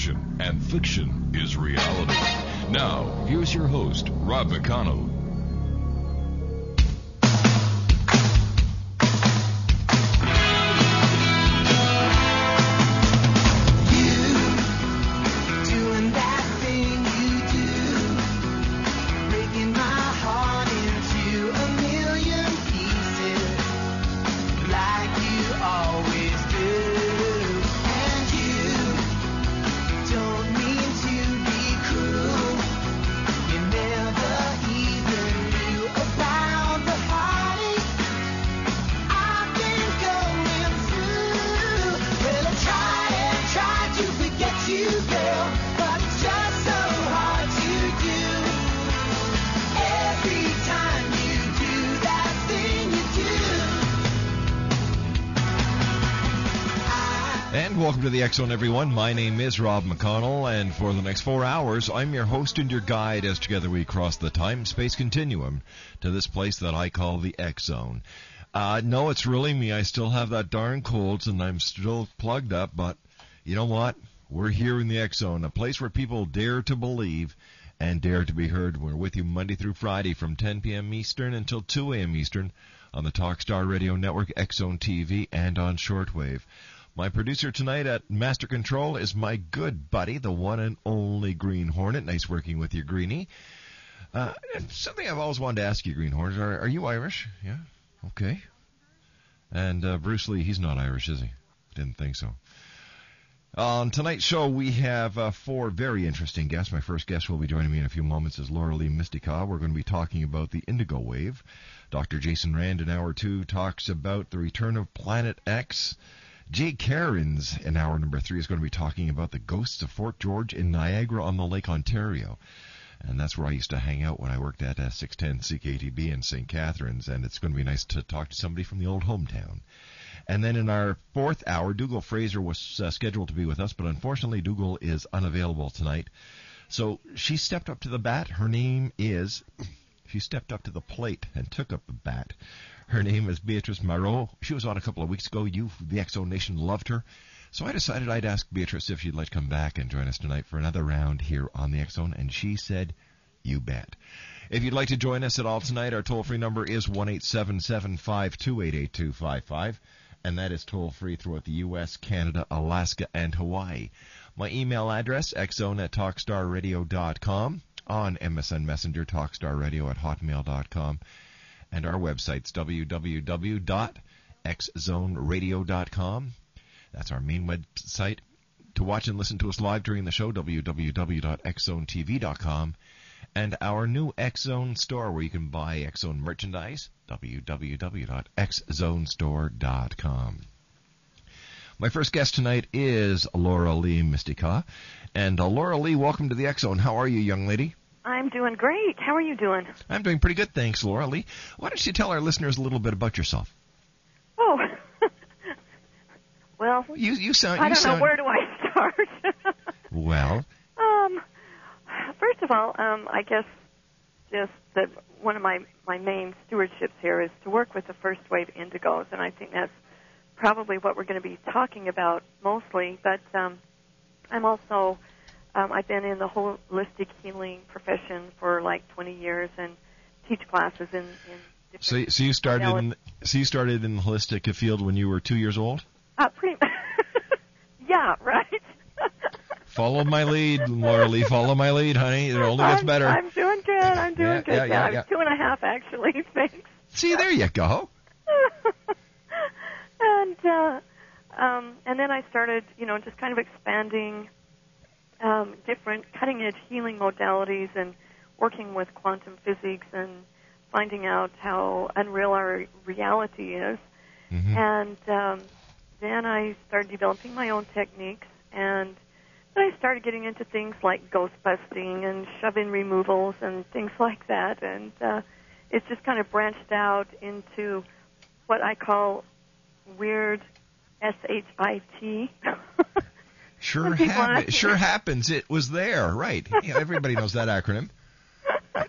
Fiction and fiction is reality. Now, here's your host, Rob McConnell. And welcome to the X Zone, everyone. My name is Rob McConnell, and for the next four hours, I'm your host and your guide as together we cross the time space continuum to this place that I call the Zone. Uh, no, it's really me. I still have that darn cold, and I'm still plugged up, but you know what? We're here in the X Zone, a place where people dare to believe and dare to be heard. We're with you Monday through Friday from 10 p.m. Eastern until 2 a.m. Eastern on the Talkstar Radio Network, Zone TV, and on shortwave. My producer tonight at Master Control is my good buddy, the one and only Green Hornet. Nice working with you, Greenie. Uh, something I've always wanted to ask you, Green Hornet, are, are you Irish? Yeah? Okay. And uh, Bruce Lee, he's not Irish, is he? Didn't think so. On tonight's show, we have uh, four very interesting guests. My first guest will be joining me in a few moments is Laura Lee Mistycah. We're going to be talking about the Indigo Wave. Dr. Jason Rand in hour two talks about the return of Planet X. Jay Cairns in hour number three is going to be talking about the ghosts of Fort George in Niagara on the Lake, Ontario. And that's where I used to hang out when I worked at uh, 610 CKTB in St. Catharines. And it's going to be nice to talk to somebody from the old hometown. And then in our fourth hour, Dougal Fraser was uh, scheduled to be with us, but unfortunately, Dougal is unavailable tonight. So she stepped up to the bat. Her name is. She stepped up to the plate and took up the bat. Her name is Beatrice Marot. She was on a couple of weeks ago. You, the Exo Nation, loved her. So I decided I'd ask Beatrice if she'd like to come back and join us tonight for another round here on the Zone, and she said, "You bet." If you'd like to join us at all tonight, our toll-free number is one eight seven seven five two eight eight two five five, and that is toll-free throughout the U.S., Canada, Alaska, and Hawaii. My email address xzone at talkstarradio.com, on MSN Messenger, talkstarradio at hotmail.com, and our website's www.xzoneradio.com. That's our main website. To watch and listen to us live during the show, www.xzonetv.com. and our new X Zone store where you can buy X Zone merchandise. www.xzonestore.com. My first guest tonight is Laura Lee Mistycah. And uh, Laura Lee, welcome to the Zone. How are you, young lady? I'm doing great. How are you doing? I'm doing pretty good, thanks, Laura Lee. Why don't you tell our listeners a little bit about yourself? Oh, well, You you sound I don't sound know where do I start. well. um, first of all, um, I guess just that one of my my main stewardships here is to work with the first wave indigos, and I think that's probably what we're going to be talking about mostly. But um, I'm also um, I've been in the holistic healing profession for like 20 years and teach classes in. in different So so you started in so you started in the holistic field when you were two years old. Uh, pretty. yeah, right. Follow my lead, Laura Lee. Follow my lead, honey. It only gets better. I'm doing good. I'm doing Yeah, good. yeah, yeah, I'm yeah. two and a half actually. Thanks. See, there you go. and uh, um, and then I started, you know, just kind of expanding um, different cutting edge healing modalities and working with quantum physics and finding out how unreal our reality is. Mhm. And um, then I started developing my own techniques, and then I started getting into things like ghost busting and shove-in removals and things like that. And uh, it's just kind of branched out into what I call weird S-H-I-T. Sure When people hap- sure happens. It was there, right? Yeah, everybody knows that acronym.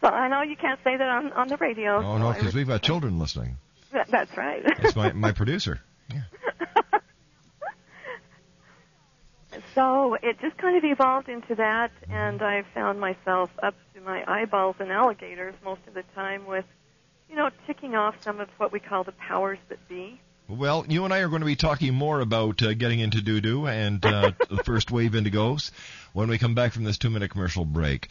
so I know you can't say that on, on the radio. Oh no, because we've got children listening. That, that's right. That's my my producer. Yeah. so it just kind of evolved into that, and I found myself up to my eyeballs in alligators most of the time with, you know, ticking off some of what we call the powers that be. Well, you and I are going to be talking more about uh, getting into doo doo and uh, the first wave indigos when we come back from this two minute commercial break.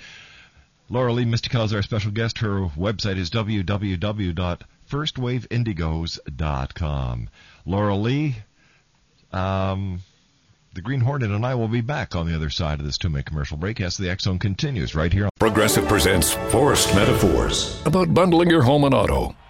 Laura Lee Mistycah is our special guest. Her website is www.firstwaveindigos.com. Laura Lee, um, the Green Hornet and I will be back on the other side of this two minute commercial break as the X Zone continues right here on Progressive presents Forced Metaphors about bundling your home and auto.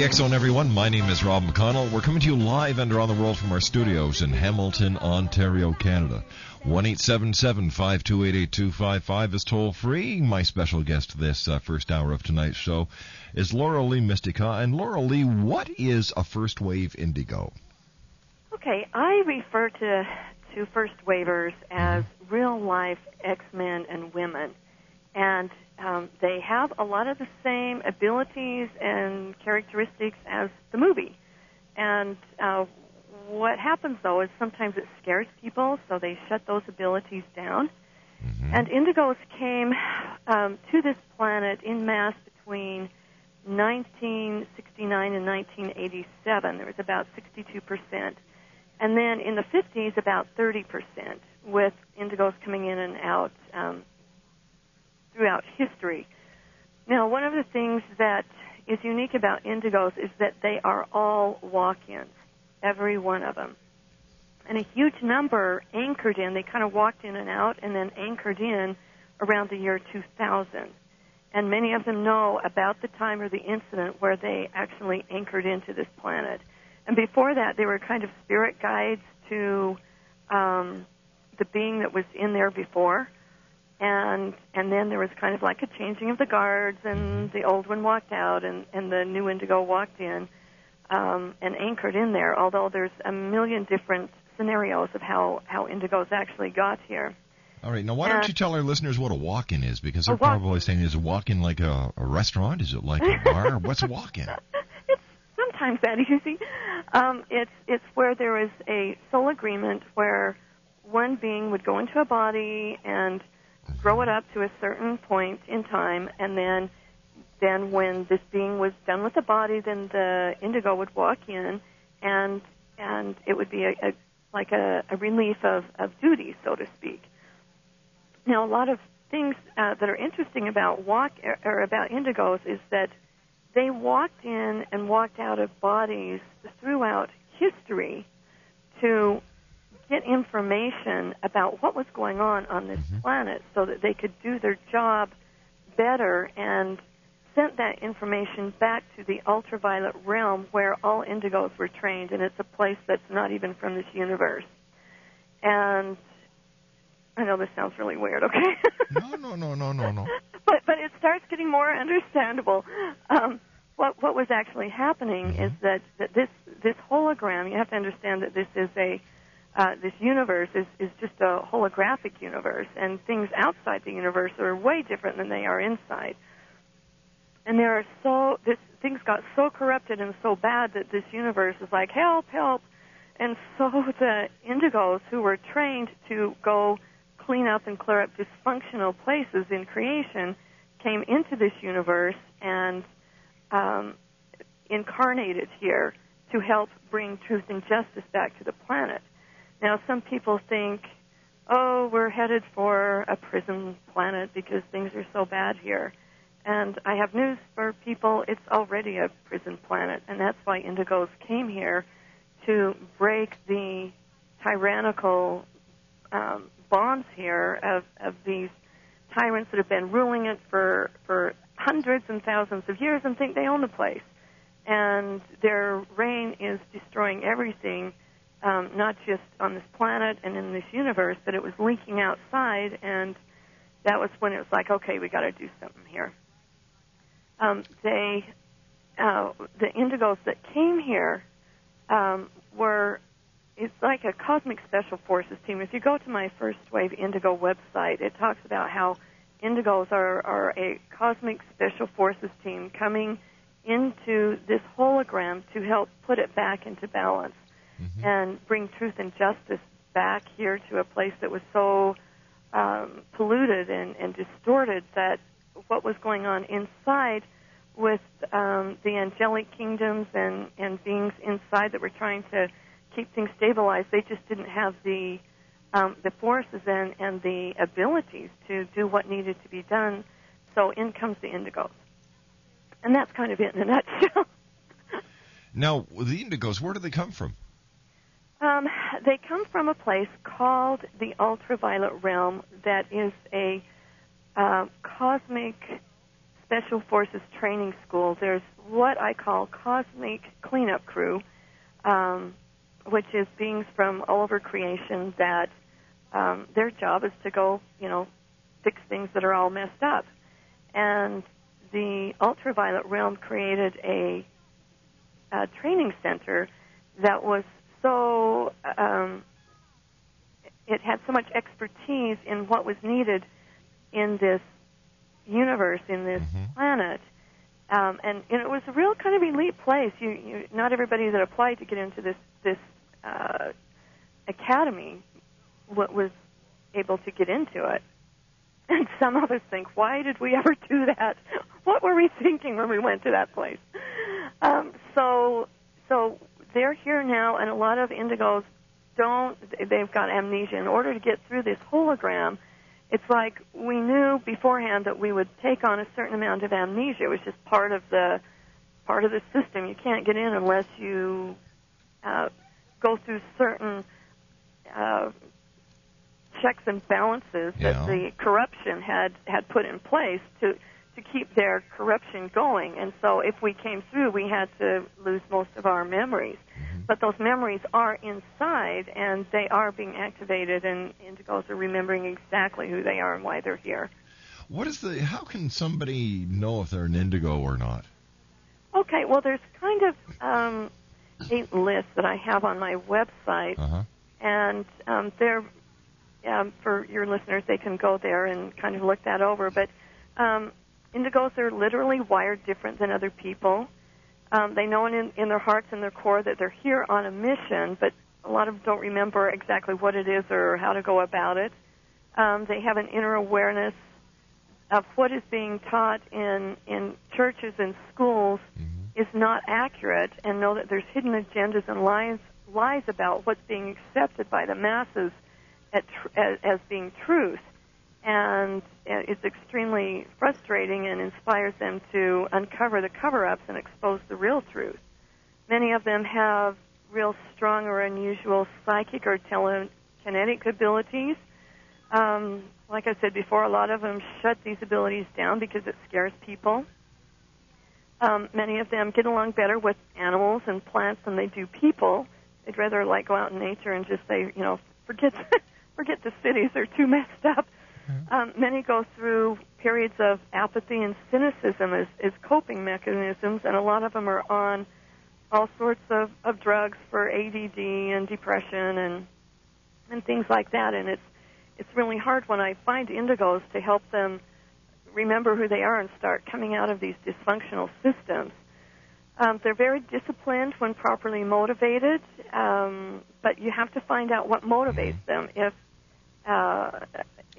Welcome back to the X everyone. My name is Rob McConnell. We're coming to you live and around the world from our studios in Hamilton, Ontario, Canada. One eight seven seven five two eight eight two five five is toll free. My special guest this uh, first hour of tonight's show is Laura Lee Mistycah. And Laura Lee, what is a first wave indigo? Okay, I refer to to first waivers as real life X Men and women. And um, they have a lot of the same abilities and characteristics as the movie. And uh, what happens though is sometimes it scares people, so they shut those abilities down. And indigos came um, to this planet in mass between 1969 and 1987. There was about 62%. And then in the 50s, about 30%, with indigos coming in and out um, throughout history. Now, one of the things that is unique about indigos is that they are all walk ins, every one of them. And a huge number anchored in, they kind of walked in and out and then anchored in around the year 2000. And many of them know about the time or the incident where they actually anchored into this planet. And before that, they were kind of spirit guides to um, the being that was in there before. And and then there was kind of like a changing of the guards, and the old one walked out, and and the new indigo walked in, um, and anchored in there. Although there's a million different scenarios of how how indigos actually got here. All right, now why don't Uh, you tell our listeners what a walk-in is? Because they're A walk-in. probably saying, is a walk-in like a, a restaurant? Is it like a bar? What's a walk-in? it's sometimes that easy. Um, it's it's where there is a soul agreement where one being would go into a body and grow it up to a certain point in time, and then then when this being was done with the body, then the indigo would walk in, and and it would be a, a like a, a relief of, of duty, so to speak. Now, a lot of things uh, that are interesting about walk or, or about indigos is that they walked in and walked out of bodies throughout history to get information about what was going on on this planet so that they could do their job better and sent that information back to the ultraviolet realm where all indigos were trained and it's a place that's not even from this universe. And I know this sounds really weird, okay? No, no, no, no, no, no. but but it starts getting more understandable. Um, what what was actually happening is that, that this this hologram. You have to understand that this is a uh, this universe is is just a holographic universe, and things outside the universe are way different than they are inside. And there are so this things got so corrupted and so bad that this universe is like help, help. And so the indigos who were trained to go clean up and clear up dysfunctional places in creation came into this universe and um, incarnated here to help bring truth and justice back to the planet. Now, some people think, oh, we're headed for a prison planet because things are so bad here. And I have news for people, it's already a prison planet, and that's why indigos came here to break the tyrannical um, bonds here of, of these tyrants that have been ruling it for, for hundreds and thousands of years and think they own the place. And their reign is destroying everything, um, not just on this planet and in this universe, but it was leaking outside, and that was when it was like, okay, we got to do something here. Um, they, uh, the indigos that came here um, were it's like a cosmic special forces team. If you go to my First Wave Indigo website, it talks about how indigos are, are a cosmic special forces team coming into this hologram to help put it back into balance and bring truth and justice back here to a place that was so um, polluted and, and distorted that what was going on inside with um, the angelic kingdoms and, and beings inside that were trying to keep things stabilized, they just didn't have the um, the forces and, and the abilities to do what needed to be done. So in comes the indigos. And that's kind of it in a nutshell. Now, the indigos, where do they come from? Um, they come from a place called the ultraviolet realm that is a uh, cosmic special forces training school. There's what I call cosmic cleanup crew, um, which is beings from all over creation that um, their job is to go, you know, fix things that are all messed up. And the ultraviolet realm created a, a training center that was so um, it had so much expertise in what was needed in this universe, in this planet. Um, and, and it was a real kind of elite place. You, you, not everybody that applied to get into this this uh, academy wa- was able to get into it. And some of us think, why did we ever do that? What were we thinking when we went to that place? Um, so, so they're here now, and a lot of indigos don't. They've got amnesia. In order to get through this hologram, it's like we knew beforehand that we would take on a certain amount of amnesia. It was just part of the part of the system. You can't get in unless you uh, go through certain uh, checks and balances Yeah. that the corruption had had put in place to to keep their corruption going. And so, if we came through, we had to lose most of our memories. But those memories are inside, and they are being activated, and indigos are remembering exactly who they are and why they're here. What is the? How can somebody know if they're an indigo or not? Okay, well, there's kind of um, a list that I have on my website, Uh huh. and um, there, um, for your listeners, they can go there and kind of look that over. But um, indigos are literally wired different than other people. Um, they know in, in their hearts and their core that they're here on a mission, but a lot of them don't remember exactly what it is or how to go about it. Um, they have an inner awareness of what is being taught in in churches and schools is not accurate, and know that there's hidden agendas and lies lies about what's being accepted by the masses at tr- as, as being truth, and it's extremely frustrating and inspires them to uncover the cover-ups and expose the real truth. Many of them have real strong or unusual psychic or telekinetic abilities. Um, like I said before, a lot of them shut these abilities down because it scares people. Um, many of them get along better with animals and plants than they do people. They'd rather like go out in nature and just say, you know, forget forget the cities; they're too messed up. Um, many go through periods of apathy and cynicism as, as coping mechanisms, and a lot of them are on all sorts of, of drugs for ADD and depression and and things like that. And it's it's really hard when I find indigos to help them remember who they are and start coming out of these dysfunctional systems. Um, they're very disciplined when properly motivated, um, but you have to find out what motivates them. If uh,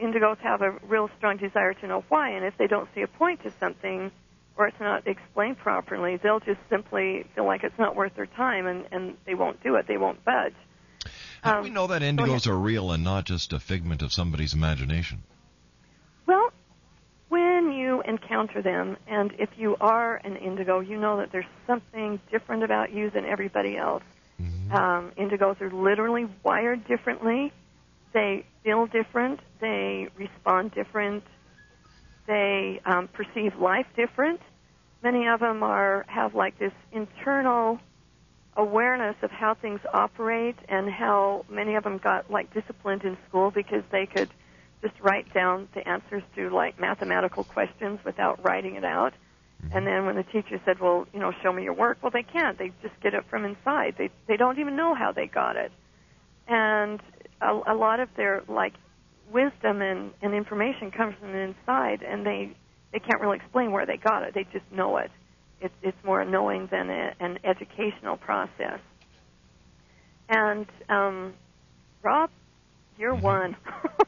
indigos have a real strong desire to know why, and if they don't see a point to something or it's not explained properly, they'll just simply feel like it's not worth their time and, and they won't do it. They won't budge. How do Um, we know that indigos are real and not just a figment of somebody's imagination? Well, when you encounter them, and if you are an indigo, you know that there's something different about you than everybody else. Um, indigos are literally wired differently. They feel different. They respond different. They um, perceive life different. Many of them are have like this internal awareness of how things operate and how many of them got like disciplined in school because they could just write down the answers to like mathematical questions without writing it out. And then when the teacher said, "Well, you know, show me your work," well, they can't. They just get it from inside. They they don't even know how they got it. And a, a lot of their like wisdom and, and information comes from the inside, and they they can't really explain where they got it. They just know it. It's it's more a knowing than a, an educational process. And um, Rob, you're one.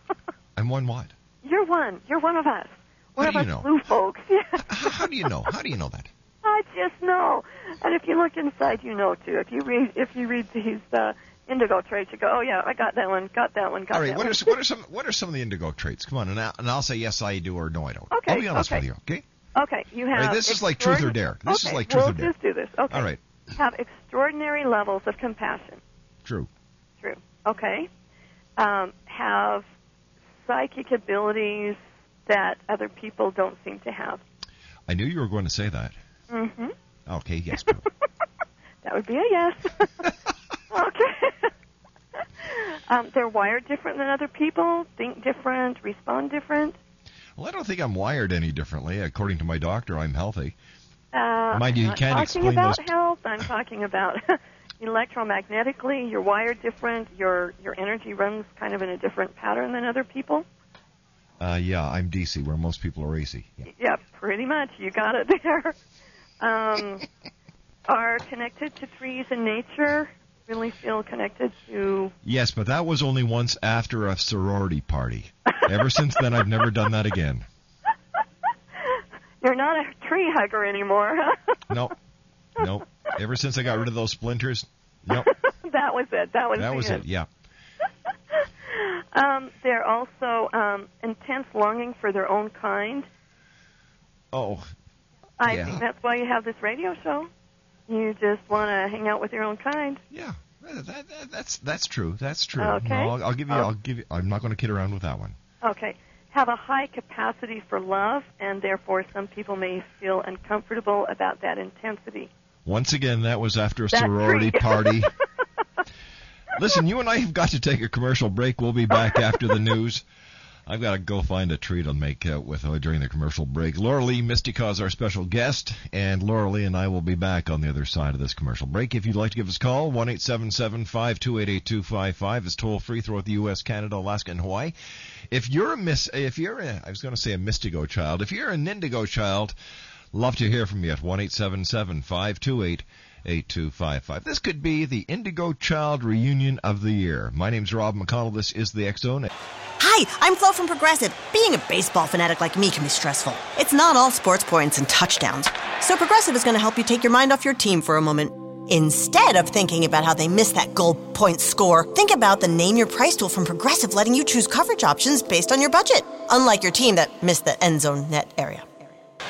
I'm one what? you're one. You're one of us. One of us know? blue folks. Yeah. How, how do you know? How do you know that? I just know. And if you look inside, you know too. If you read, if you read these uh, indigo traits, you go, "Oh yeah, I got that one, got that one, got All right. that What one." are what are some what are some of the indigo traits? Come on, and, I, and I'll say yes, I do, or no, I don't. Okay, I'll be honest okay. with you. Okay. okay, you have. Right, this is like truth or dare. This is like truth we'll or dare. just do this. Okay. All right. Have extraordinary levels of compassion. True. True. Okay. Um, have psychic abilities that other people don't seem to have. I knew you were going to say that. Mm-hmm. Okay. Yes. That would be a yes. okay. um, they're wired different than other people, think different, respond different. well, I don't think I'm wired any differently. According to my doctor, I'm healthy. Uh, Mind you, I'm you can't talking explain about those- health. I'm talking about, electromagnetically, you're wired different. Your your energy runs kind of in a different pattern than other people. Uh, yeah, I'm DC, where most people are AC. Yeah. Yeah, pretty much. You got it there. Um, are connected to trees and nature. Really feel connected to. Yes, but that was only once after a sorority party. Ever since then, I've never done that again. You're not a tree hugger anymore. Nope. Nope. Ever since I got rid of those splinters, nope. that was it. That was That was end. it. Yeah. Um, they're also um, intense longing for their own kind. Oh, I Yeah. think that's why you have this radio show. You just want to hang out with your own kind. yeah. That, that, that's that's true. That's true. Okay. No, I'll, I'll give you. Oh. I'll give you. I'm not going to kid around with that one. Okay. Have a high capacity for love, and therefore some people may feel uncomfortable about that intensity. Once again, that was after a That sorority tree. party. Listen, you and I have got to take a commercial break. We'll be back after the news. I've got to go find a tree to make out with uh, during the commercial break. Laura Lee Mistycah is our special guest, and Laura Lee and I will be back on the other side of this commercial break. If you'd like to give us a call, one eight seven seven five two eight eight two five five is toll free throughout the U.S., Canada, Alaska, and Hawaii. If you're a miss, if you're a, I was going to say a Mystigo child. If you're an Indigo child, love to hear from you at one eight seven seven five two eight. 8255. This could be the Indigo Child Reunion of the Year. My name's Rob McConnell. This is the X Zone. Hi, I'm Flo from Progressive. Being a baseball fanatic like me can be stressful. It's not all sports points and touchdowns. So Progressive is going to help you take your mind off your team for a moment. Instead of thinking about how they missed that goal point score, think about the Name Your Price tool from Progressive letting you choose coverage options based on your budget, unlike your team that missed the end zone net area.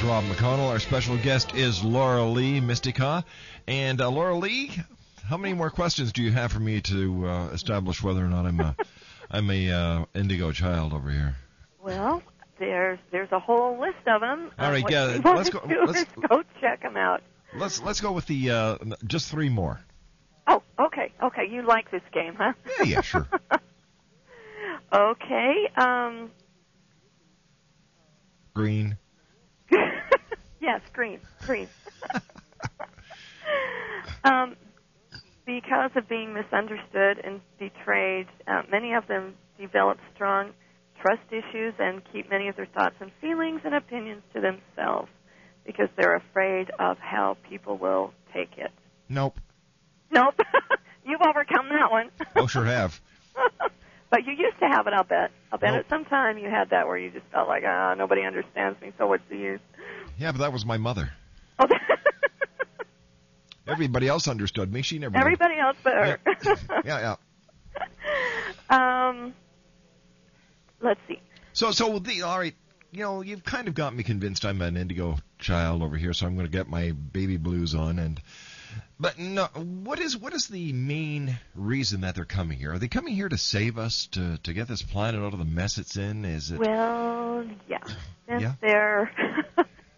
Is Rob McConnell. Our special guest is Laura Lee Mistycah. And uh, Laura Lee, how many more questions do you have for me to uh, establish whether or not I'm a, I'm a uh, indigo child over here? Well, there's there's a whole list of them. All right, what yeah, let's go- let's- go check them out. Let's let's go with the uh, just three more. Oh, okay, okay. You like this game, huh? Yeah, yeah, sure. okay. Um, Green. Yes, green, green. um, because of being misunderstood and betrayed, uh, many of them develop strong trust issues and keep many of their thoughts and feelings and opinions to themselves because they're afraid of how people will take it. Nope. Nope. You've overcome that one. Oh, sure have. But you used to have it, I'll bet. I'll bet Nope. at some time you had that where you just felt like, ah, nobody understands me, so what's the use? Yeah, but that was my mother. Oh, Everybody else understood me. She never. did. Everybody else but her. Yeah, yeah. um, let's see. So, so the all right. You know, you've kind of got me convinced I'm an indigo child over here, so I'm going to get my baby blues on. And but no, what is what is the main reason that they're coming here? Are they coming here to save us, to to get this planet out of the mess it's in? Is it? Well, yeah. Since Yeah. they're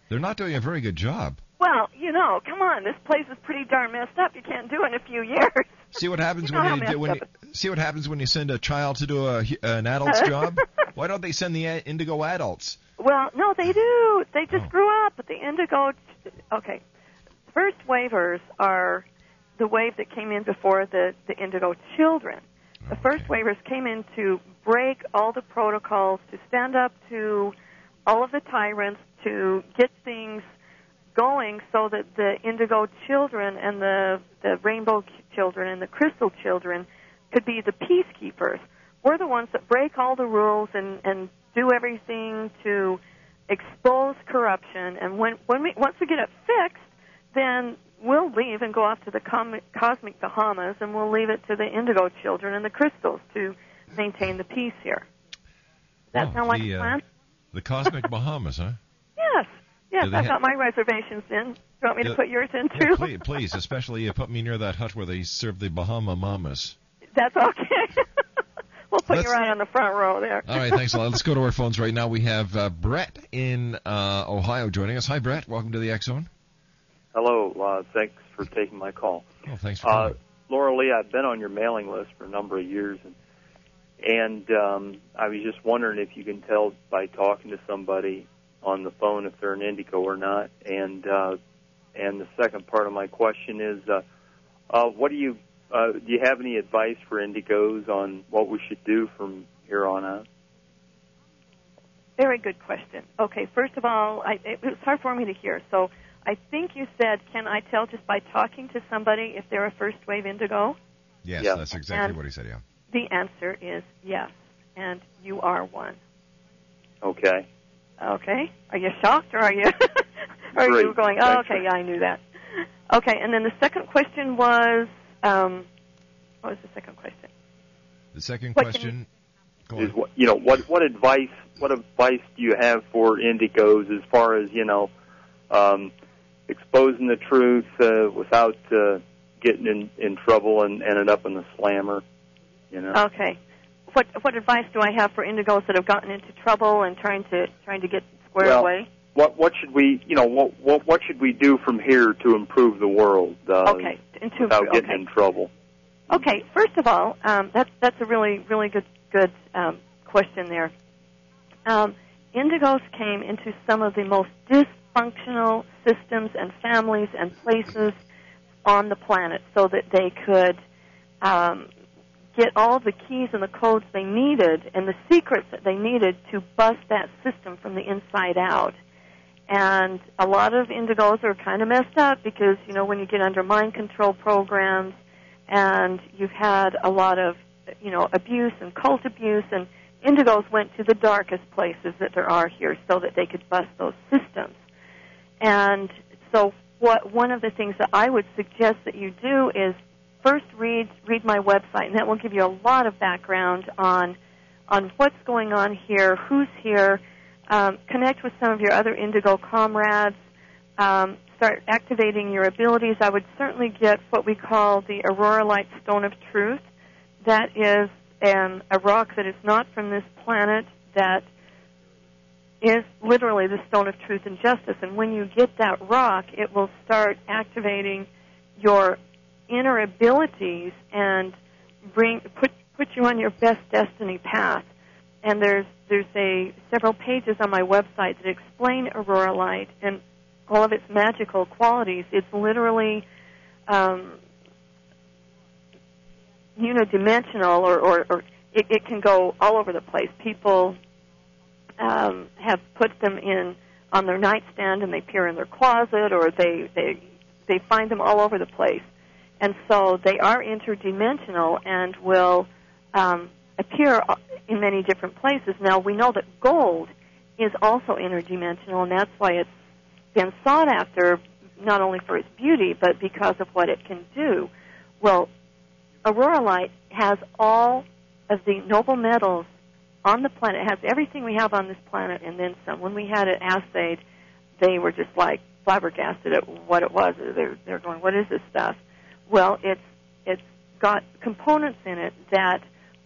They're not doing a very good job. well, you know, come on, this place is pretty darn messed up. You can't do it in a few years. See what happens You when you do, when you, see what happens when you send a child to do a, an adult's job. Why don't they send the indigo adults? Well, no, they do. They Oh. just grew up, but the indigo. Okay, first waivers are the wave that came in before the the indigo children. The first waivers came in to break all the protocols, to stand up to all of the tyrants, to get things going so that the indigo children and the the rainbow children and the crystal children could be the peacekeepers. We're the ones that break all the rules and and do everything to expose corruption. And when when we once we get it fixed, then we'll leave and go off to the com- cosmic Bahamas, and we'll leave it to the indigo children and the crystals to maintain the peace here. Does that Oh, sound like the, a uh, plan? The cosmic Bahamas, huh? Yes. Yes, Do they I've ha- got my reservations in. Do you want me to put yours in Yeah, too? please, please, especially uh, put me near that hut where they serve the Bahama mamas. That's okay. we'll put Let's- you right on the front row there. All right, thanks a lot. Let's go to our phones right now. We have uh, Brett in uh, Ohio joining us. Hi, Brett. Welcome to the X Zone. Hello. Uh, thanks for taking my call. Oh, thanks for Uh, calling. Laura Lee, I've been on your mailing list for a number of years, and and um, I was just wondering if you can tell by talking to somebody on the phone if they're an indigo or not. And uh, and the second part of my question is, uh, uh, what do you uh, do? You have any advice for indigos on what we should do from here on out? Very good question. Okay, first of all, I, it was hard for me to hear. So I think you said, can I tell just by talking to somebody if they're a first wave indigo? Yes, Yeah. that's exactly And- what he said. Yeah. The answer is yes, and you are one. Okay. Okay. Are you shocked or are you are you going, oh, Thanks okay, yeah, I knew that. Okay, and then the second question was, um, what was the second question? The second What question. Go is what you know what what advice what advice do you have for indigos as far as you know um, exposing the truth uh, without uh, getting in in trouble and ended up in the slammer you know Okay. What what advice do I have for indigos that have gotten into trouble and trying to trying to get squared Well, away? what what should we you know what what what should we do from here to improve the world uh, Okay, into without getting okay. in trouble Okay, first of all, um, that's that's a really really good good um, question there. Um, indigos came into some of the most dysfunctional systems and families and places on the planet, so that they could um, get all the keys and the codes they needed and the secrets that they needed to bust that system from the inside out. And a lot of indigos are kind of messed up because, you know, when you get under mind control programs and you've had a lot of, you know, abuse and cult abuse and indigos went to the darkest places that there are here so that they could bust those systems. And so what one of the things that I would suggest that you do is first read read my website and that will give you a lot of background on on what's going on here, who's here, um, connect with some of your other indigo comrades, um, start activating your abilities. I would certainly get what we call the Aurauralite Stone of Truth. That is um, a rock that is not from this planet that is literally the stone of truth and justice. And when you get that rock, it will start activating your inner abilities and bring put put you on your best destiny path. And there's there's a several pages on my website that explain Aurauralite and all of its magical qualities. It's literally um, unidimensional, or, or, or it, it can go all over the place. People um, have put them in on their nightstand, and they appear in their closet, or they they they find them all over the place. And so they are interdimensional and will um, appear in many different places. Now we know that gold is also interdimensional, and that's why it's been sought after not only for its beauty but because of what it can do. Well, Aurauralite has all of the noble metals on the planet. It has everything we have on this planet and then some. When we had it assayed, they were just like flabbergasted at what it was. They're, they're going, "What is this stuff?" Well, it's it's got components in it that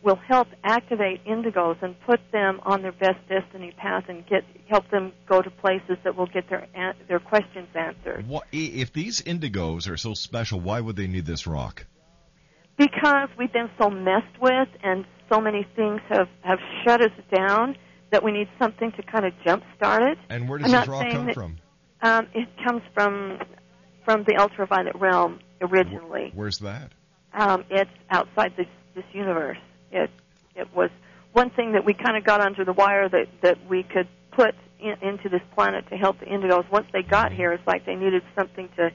will help activate indigos and put them on their best destiny path and get help them go to places that will get their their questions answered. What, if these indigos are so special, why would they need this rock? Because we've been so messed with and so many things have have shut us down that we need something to kind of jumpstart it. And where I'm does not this rock come that- from? Um, it comes from from the ultraviolet realm originally. Where's that? Um, it's outside this this universe. It it was one thing that we kind of got under the wire that that we could put in, into this planet to help the indigos. Once they got here, it's like they needed something to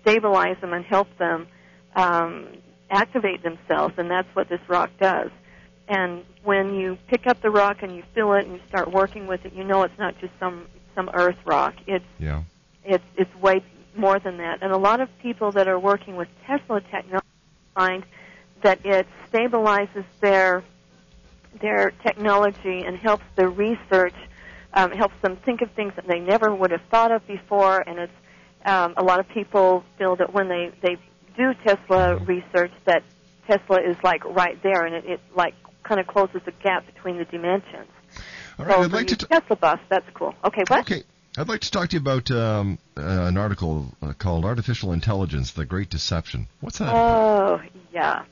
stabilize them and help them um, activate themselves, and that's what this rock does. And when you pick up the rock and you feel it and you start working with it, you know it's not just some some earth rock. It's Yeah. it's it's way more than that. And a lot of people that are working with Tesla technology find that it stabilizes their their technology and helps their research, um, helps them think of things that they never would have thought of before. And it's um, a lot of people feel that when they they do Tesla research, that Tesla is like right there, and it, it like kind of closes the gap between the dimensions. All right, so I'd like to. Tesla buffs, that's cool. Okay, what? Okay. I'd like to talk to you about um, uh, an article uh, called "Artificial Intelligence: The Great Deception." What's that? Oh, yeah.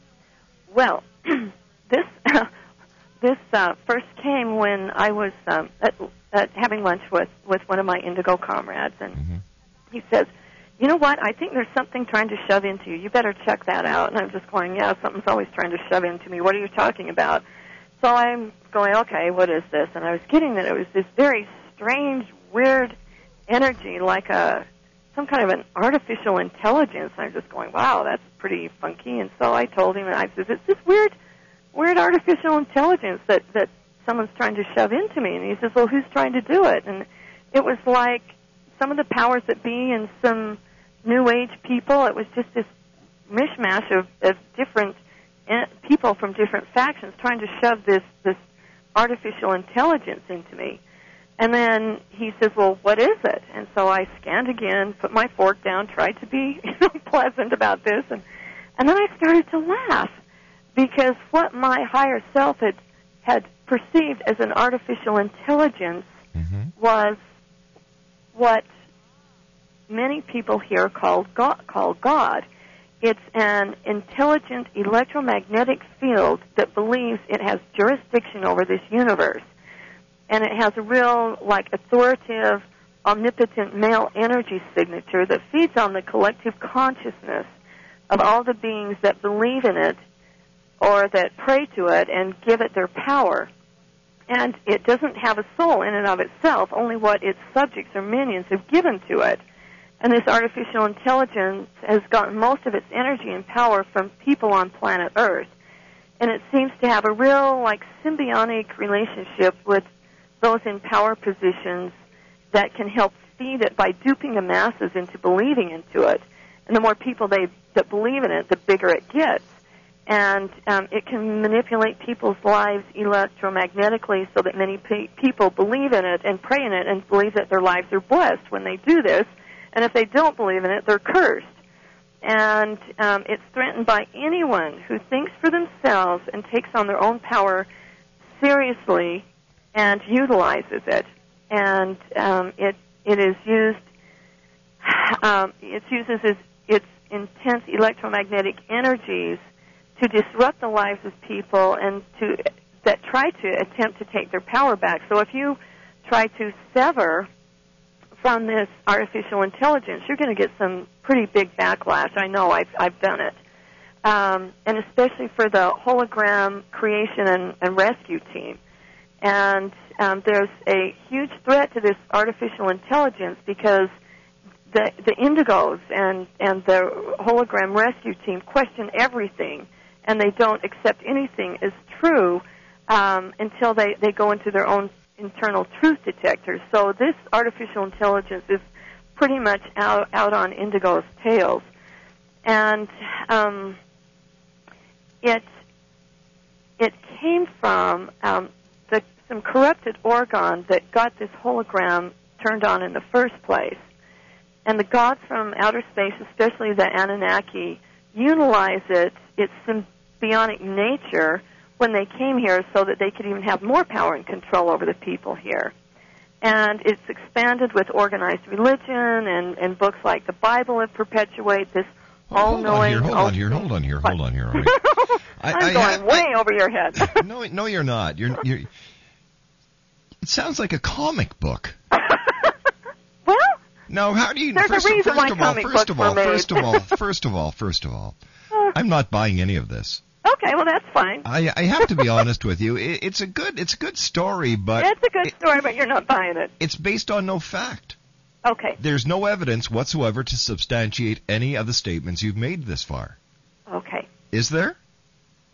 Well, this this uh, first came when I was um, at, at having lunch with with one of my Indigo comrades, and he says, "You know what? I think there's something trying to shove into you. You better check that out." And I'm just going, "Yeah, something's always trying to shove into me. What are you talking about?" So I'm going, "Okay, what is this?" And I was getting that it was this very strange, weird energy, like a some kind of an artificial intelligence. And I'm just going, wow, that's pretty funky. And so I told him, and I said, it's this weird, weird artificial intelligence that that someone's trying to shove into me. And he says, well, who's trying to do it? And it was like some of the powers that be and some new age people. It was just this mishmash of, of different eh, people from different factions trying to shove this this artificial intelligence into me. And then he says, "Well, what is it?" And so I scanned again, put my fork down, tried to be you know, pleasant about this, and and then I started to laugh because what my higher self had had perceived as an artificial intelligence mm-hmm. was what many people here call God, call God. It's an intelligent electromagnetic field that believes it has jurisdiction over this universe and it has a real like authoritative omnipotent male energy signature that feeds on the collective consciousness of all the beings that believe in it or that pray to it and give it their power. And it doesn't have a soul in and of itself only what its subjects or minions have given to it. And this artificial intelligence has gotten most of its energy and power from people on planet earth. And it seems to have a real like symbiotic relationship with those in power positions that can help feed it by duping the masses into believing into it. And the more people they that believe in it, the bigger it gets. And um, it can manipulate people's lives electromagnetically so that many pe- people believe in it and pray in it and believe that their lives are blessed when they do this. And if they don't believe in it, they're cursed. And um, it's threatened by anyone who thinks for themselves and takes on their own power seriously and utilizes it. And um, it it is used. Um, it uses its, its intense electromagnetic energies to disrupt the lives of people and to that try to attempt to take their power back. So if you try to sever from this artificial intelligence, you're going to get some pretty big backlash. I know I've I've done it, um, and especially for the hologram creation and, and rescue team. And um, there's a huge threat to this artificial intelligence because the the indigos and and the hologram rescue team question everything, and they don't accept anything as true um, until they, they go into their own internal truth detectors. So this artificial intelligence is pretty much out, out on Indigo's tails. And um, it, it came from um, some corrupted organ that got this hologram turned on in the first place. And the gods from outer space, especially the Anunnaki, utilize it, its symbionic nature, when they came here so that they could even have more power and control over the people here. And it's expanded with organized religion and, and books like the Bible that perpetuate this Hold on all-knowing. here, hold on here, hold on here, hold on here. all. I- I'm I going have- way over your head. no, no, you're not. You're, you're. It sounds like a comic book. well, no. How do you? There's a first, reason first why of all, comic first books of were all, made. first of all, first of all, first of all, I'm not buying any of this. Okay, well that's fine. I, I have to be honest with you. It, it's a good, it's a good story, but it's a good story, but you're not buying it. it's based on no fact. Okay. There's no evidence whatsoever to substantiate any of the statements you've made this far. Okay. Is there?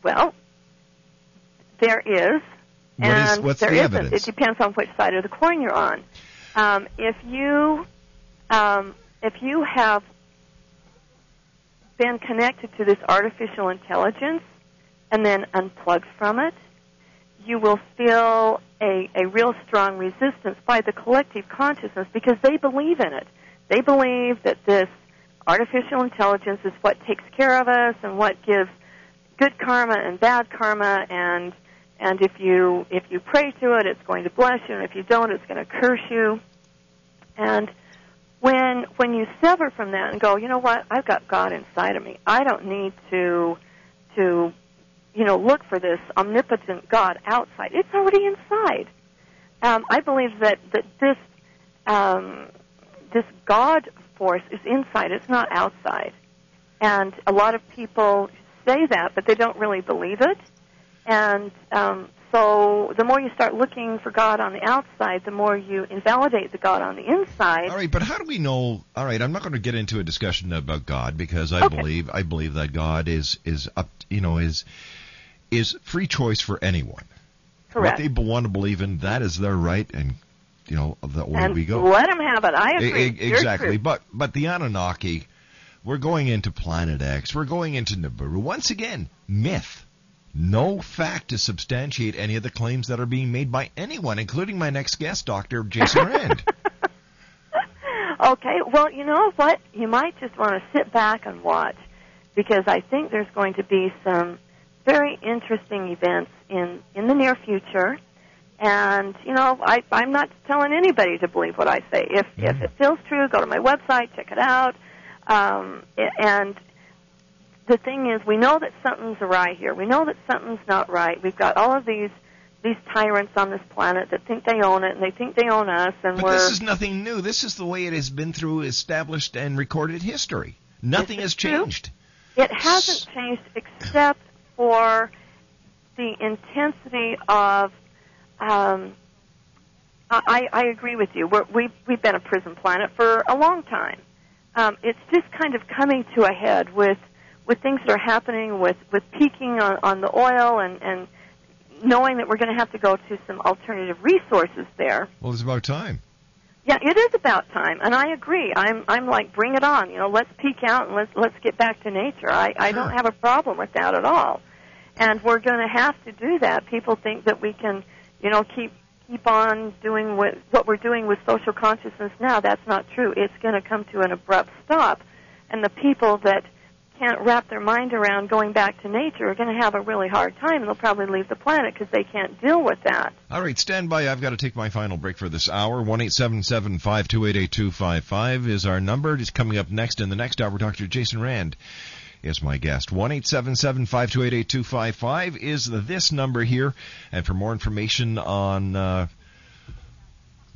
Well, there is, What is- and what's there the isn't. evidence? It depends on which side of the coin you're on. Um, if you um, if you have been connected to this artificial intelligence and then unplugged from it, you will feel a, a real strong resistance by the collective consciousness because they believe in it. They believe that this artificial intelligence is what takes care of us and what gives good karma and bad karma and and if you if you pray to it it's going to bless you. And if you don't it's going to curse you. And when when you sever from that and go you know what? I've got God inside of me. I don't need to to you know look for this omnipotent God outside. It's already inside. Um, I believe that that this um, this God force is inside. It's not outside. And a lot of people say that, but they don't really believe it. And um, so the more you start looking for God on the outside, the more you invalidate the God on the inside. All right, but how do we know? All right, I'm not going to get into a discussion about God because I believe I believe that God is is up, you know, is is free choice for anyone. Correct. What they want to believe in, that is their right, and you know, the way and we go. let them have it. I agree. e- You're exactly. But but the Anunnaki, we're going into Planet X. We're going into Nibiru. Once again, myth. No fact to substantiate any of the claims that are being made by anyone, including my next guest, Dr. Jason Rand. Okay, well, you know what? You might just want to sit back and watch because I think there's going to be some very interesting events in in the near future. And you know, I, I'm not telling anybody to believe what I say. If if it feels true, go to my website, check it out. Um, and the thing is, we know that something's awry here. We know that something's not right. We've got all of these these tyrants on this planet that think they own it and they think they own us, and But we're this is nothing new. This is the way it has been through established and recorded history. Nothing has changed. It hasn't changed except for the intensity of. Um, I, I agree with you. We're, we've we've been a prison planet for a long time. Um, it's just kind of coming to a head with with things that are happening with with peaking on, on the oil and and knowing that we're going to have to go to some alternative resources there. Well, it's about time. Yeah, it is about time, and I agree. I'm I'm like, bring it on. You know, let's peak out and let's let's get back to nature. I I don't have a problem with that at all, and we're going to have to do that. People think that we can, you know, keep keep on doing what what we're doing with social consciousness now. That's not true. It's going to come to an abrupt stop, and the people that can't wrap their mind around going back to nature are going to have a really hard time, and they'll probably leave the planet because they can't deal with that. All right, stand by. I've got to take my final break for this hour. One eight seven seven five two eight eight two five five is our number. It's coming up next in the next hour. Dr. Jason Rand is my guest. One eight seven seven five two eight eight two five five is this number here. And for more information on uh,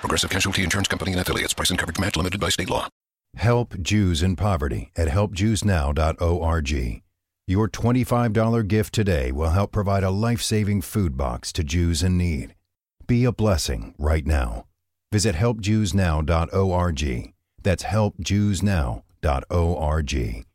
Progressive Casualty Insurance Company and affiliates. Price and coverage match limited by state law. Help Jews in poverty at helpjewsnow.org. Your $25 gift today will help provide a life saving food box to Jews in need. Be a blessing right now. Visit helpjewsnow.org. That's helpjewsnow.org.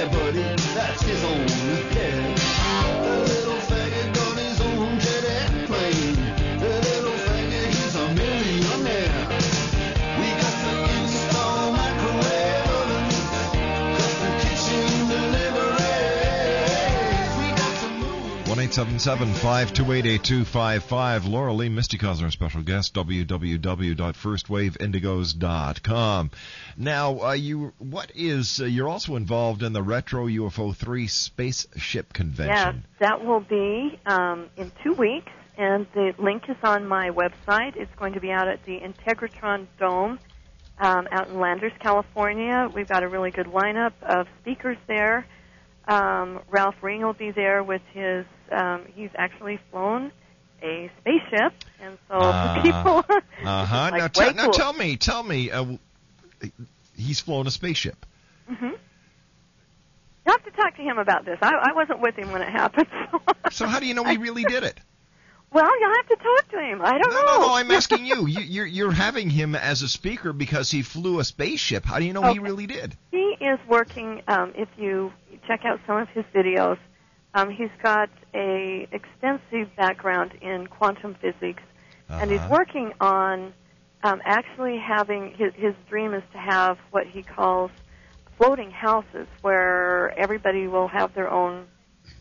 Yeah, buddy, that's his own head. Eight seven seven five two eight eight two five five. Laura Lee Misty our special guest. www.firstwaveindigos.com. Now, uh, you what is uh, you're also involved in the Retro UFO three spaceship Yes, convention. that will be um, in two weeks, and the link is on my website. It's going to be out at the Integratron Dome um, out in Landers, California. We've got a really good lineup of speakers there. Um, Ralph Ring will be there with his. Um, he's actually flown a spaceship, and so Uh-huh. people. Uh huh. Like, now, way te- now tell me, tell me. Uh, he's flown a spaceship. hmm You have to talk to him about this. I, I wasn't with him when it happened. So, So how do you know he really did it? well, you'll have to talk to him. I don't No, know. no, no. I'm asking you. you you're, you're having him as a speaker because he flew a spaceship. How do you know he really did? He is working. Um, if you check out some of his videos, um, he's got a extensive background in quantum physics, and he's Uh-huh. working on um, actually having his his dream is to have what he calls floating houses, where everybody will have their own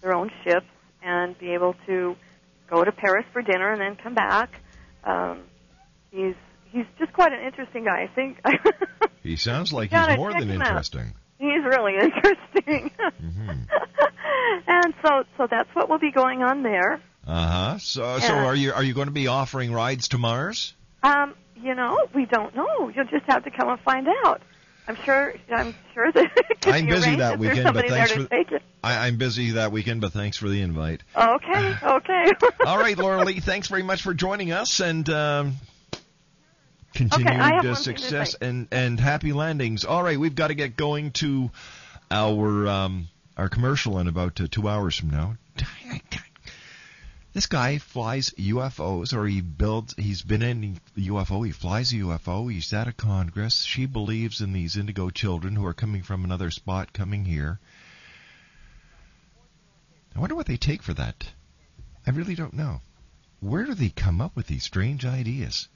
their own ships and be able to go to Paris for dinner and then come back. Um, he's he's just quite an interesting guy. I think He sounds like he's more than him out. He's really interesting. and so so that's what will be going on there. Uh huh. So, so are you are you going to be offering rides to Mars? Um, you know, we don't know. You'll just have to come and find out. I'm sure I'm sure that it I'm busy that weekend, but thanks for it. I, I'm busy that weekend, but thanks for the invite. Okay, okay. All right, Laura Lee, thanks very much for joining us, and um, continued I have one thing to success and and happy landings. All right, we've got to get going to our um, our commercial in about uh, two hours from now. This guy flies UFOs, or he builds. He's been in the UFO. He flies a UFO. He's at a Congress. She believes in these indigo children who are coming from another spot, coming here. I wonder what they take for that. I really don't know. Where do they come up with these strange ideas?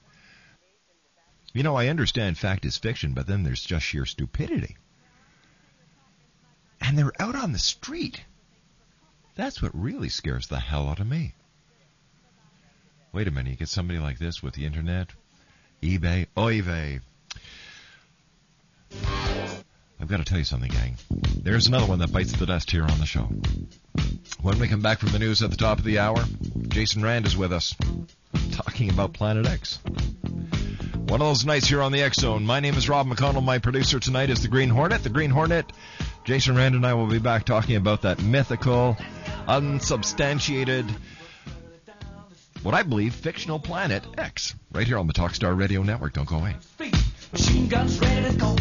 You know, I understand fact is fiction, but then there's just sheer stupidity. And they're out on the street. That's what really scares the hell out of me. Wait a minute, you get somebody like this with the internet, eBay, oh, oy vey. I've got to tell you something, gang. There's another one that bites the dust here on the show. When we come back from the news at the top of the hour, Jason Rand is with us, talking about Planet X. One of those nights here on the X Zone. My name is Rob McConnell. My producer tonight is the Green Hornet. The Green Hornet. Jason Rand and I will be back talking about that mythical, unsubstantiated, what I believe, fictional planet X. Right here on the Talkstar Radio Network. Don't go away. Machine guns ready to go.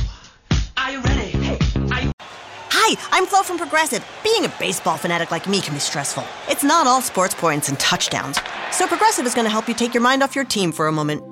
Are you ready? Hey, are you Hi, I'm Flo from Progressive. Being a baseball fanatic like me can be stressful. It's not all sports points and touchdowns. So Progressive is going to help you take your mind off your team for a moment.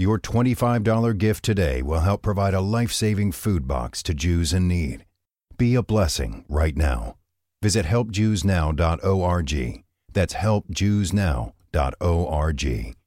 Your $25 gift today will help provide a life saving food box to Jews in need. Be a blessing right now. Visit helpjewsnow.org. That's helpjewsnow.org.